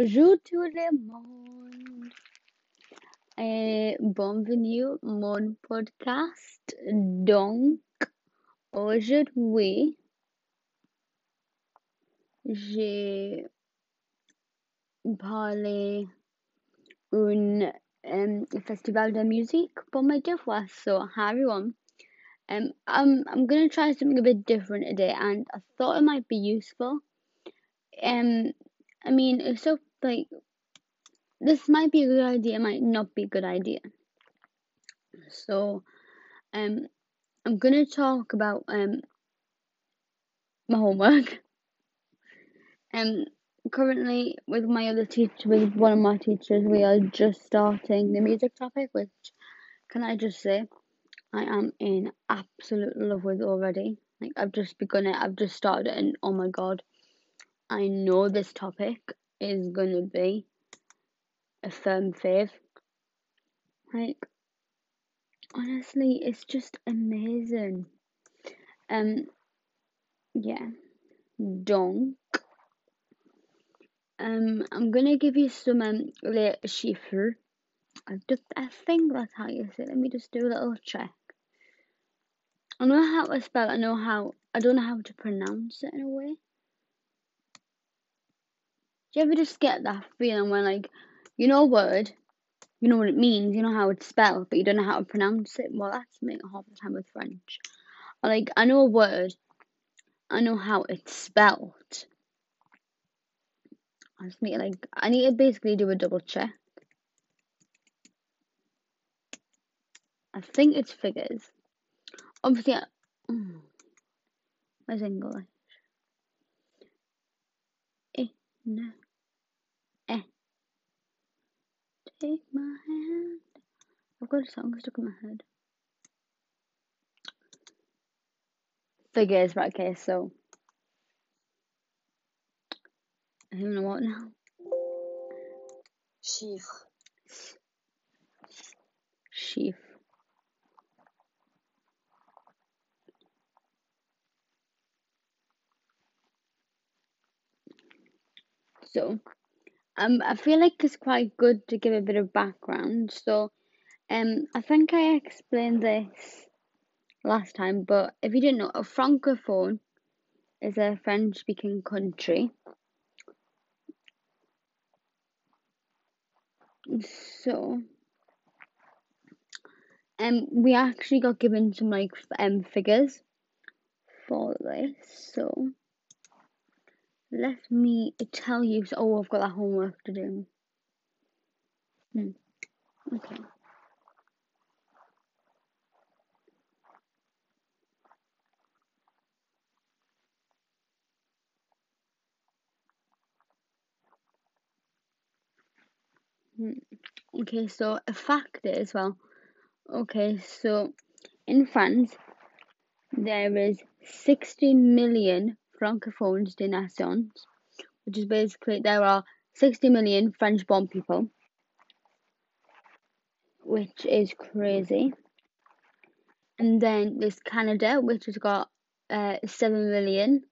Bonjour tout le monde et bienvenue à mon podcast. Donc, aujourd'hui, j'ai parlé un um, festival de musique pour my devoirs. So, hi everyone. Um, I'm I'm gonna try something a bit different today, and I thought it might be useful. Um, I mean, it's so like this might be a good idea, might not be a good idea. So, um, I'm gonna talk about um my homework. Um, currently with my other teacher, with one of my teachers, we are just starting the music topic, which can I just say, I am in absolute love with already. Like I've just begun it, I've just started it, and oh my god, I know this topic is gonna be a firm fave. Like honestly, it's just amazing. Um, yeah, donc. Um, I'm gonna give you some um les chiffres. I just, I think that's how you say. It. Let me just do a little check. I know how to spell. I know how. I don't know how to pronounce it in a way. Do you ever just get that feeling when, like, you know a word, you know what it means, you know how it's spelled, but you don't know how to pronounce it? Well, that's me half the time with French. Like, I know a word, I know how it's spelled. I just need like I need to basically do a double check. I think it's figures. Obviously, I, oh, where's English? Eh, no. Take my hand. I've got a song stuck in my head. Figures, right? Okay, so I don't know what now. Chiffre. Sheaf. So Um, I feel like it's quite good to give a bit of background. So, um, I think I explained this last time, but if you didn't know, a francophone is a French-speaking country. So, um, we actually got given some like um figures for this. So, let me tell you. Oh, I've got that homework to do. Hmm. Okay. Hmm. Okay, so a fact is well. Okay, so in France, there is 60 million francophones de nations, which is basically there are 60 million French born people, which is crazy. And then there's Canada, which has got uh, 7 million,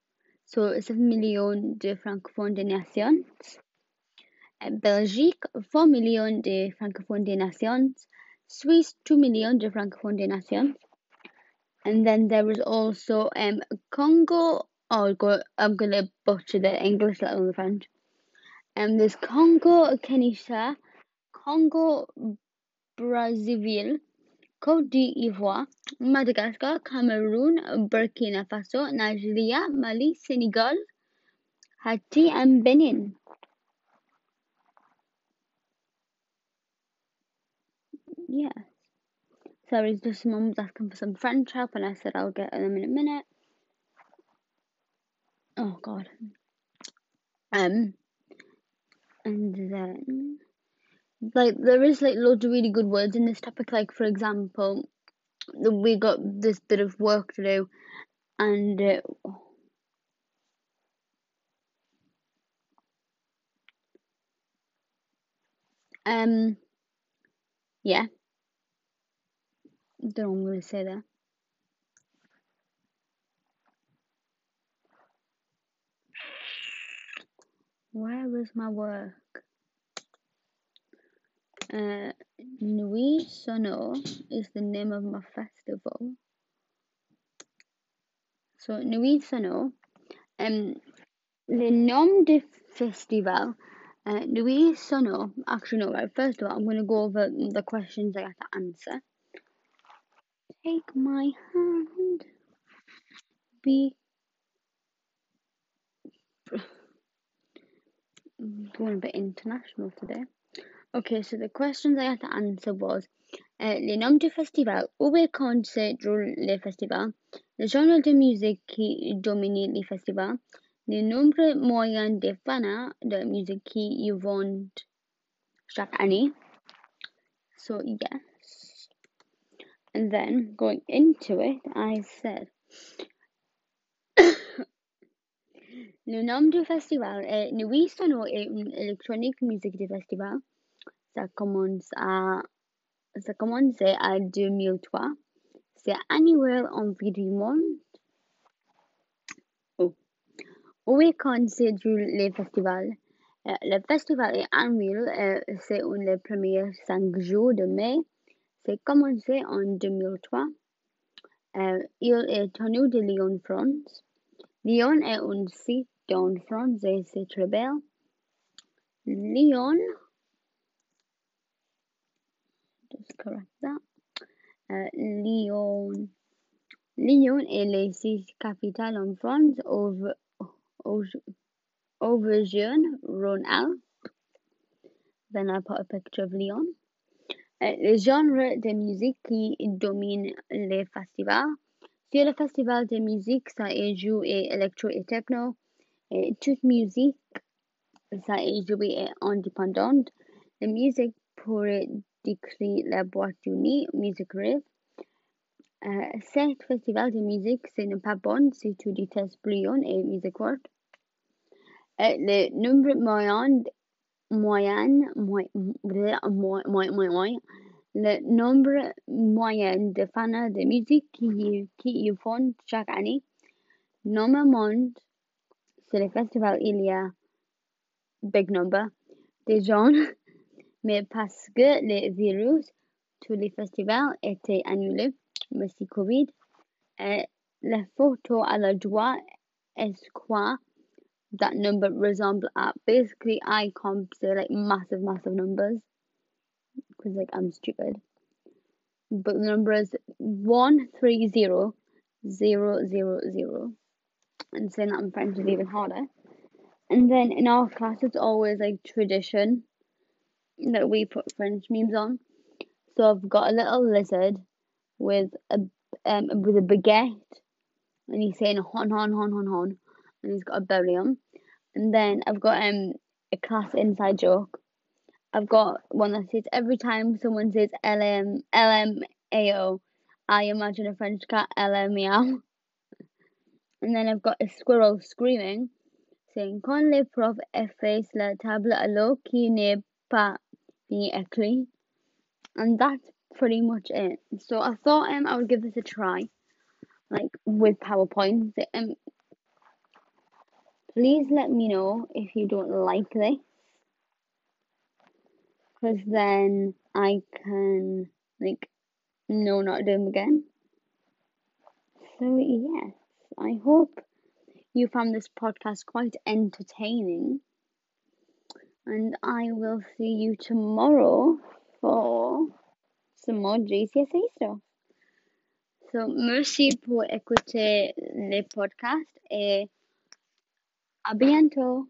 so 7 million de francophones de nations. Belgique, 4 million de francophones de nations. Swiss, 2 million de francophones de nations. And then there is also um Congo. Oh, God, I'm gonna butcher the English, let alone the French. Um, there's Congo, Kinshasa, Congo, Brazzaville, Côte d'Ivoire, Madagascar, Cameroon, Burkina Faso, Nigeria, Mali, Senegal, Haiti, and Benin. Yes. Sorry, just mum was asking for some French help, and I said I'll get them in a minute. Oh God. Um, and then like there is like loads of really good words in this topic. Like for example, we got this bit of work to do, and uh, um, yeah. Don't know what I'm gonna say there. Where was my work? Uh, Nuit Sonore is the name of my festival. So Nuit Sonore. Um, le nom du festival. Uh, Nuit Sonore. Actually, no. Right. First of all, I'm going to go over the questions I have to answer. Take my hand. Be going a bit international today. Okay, so the questions I had to answer was euh, les noms du festival, où déroule le festival, le genre de musique qui domine le festival, le nombre moyen de fans de musique qui y vont chaque année. So yes. And then going into it, I said Le nom du festival est Nuit Sonore et une électronique musique du festival. Ça commence à ça commencé en 2003. C'est annuel environ. Oh. Où est quand se déroule le festival? Euh, le festival est annuel, c'est le premier 5 jours de mai. C'est commencé en 2003. Euh, il est tenu de Lyon, France. Lyon est un site en France et c'est très belle. Lyon just correct that. Uh, Lyon. Lyon est la capitale en France, over, Rhône-Alpes. Then I put a picture of Lyon. Uh, le genre de musique qui domine les festivals. Sur le festival de musique, ça est joué électro et techno. Ça est joué indépendante. La musique pourrait décrit la boîte nuit Music Rave. Euh, cet festival de musique, ce n'est pas bon si tu détestes Bouillon et Music World. Euh, le nombre moyen, moyen, le nombre moyen de fans de musique qui, qui y font chaque année. Normalement, c'est le festival, il y a big number. De gens mais parce que le virus, tous les festivals étaient annulés, merci Covid. Et la photo à la droite est quoi? That number resemble at basically I comp say like massive massive numbers. Because like I'm stupid. But the number is one three zero zero zero zero and saying that in French is even harder and then in our class it's always like tradition that we put French memes on. So I've got a little lizard with a um with a baguette, and he's saying hon hon hon hon hon, and he's got a belly on. And then I've got um a class inside joke. I've got one that says every time someone says LM LMAO, I imagine a French cat LM meow. And then I've got a squirrel screaming, saying Con les profs effacent la table alors qu'il n'est the Eckley. And that's pretty much it. So I thought um I would give this a try, like with PowerPoint. Um, please let me know if you don't like this, because then I can like no not do them again. So yes, I hope you found this podcast quite entertaining and I will see you tomorrow for some more GCSE stuff. So, merci pour écouter le podcast et à bientôt.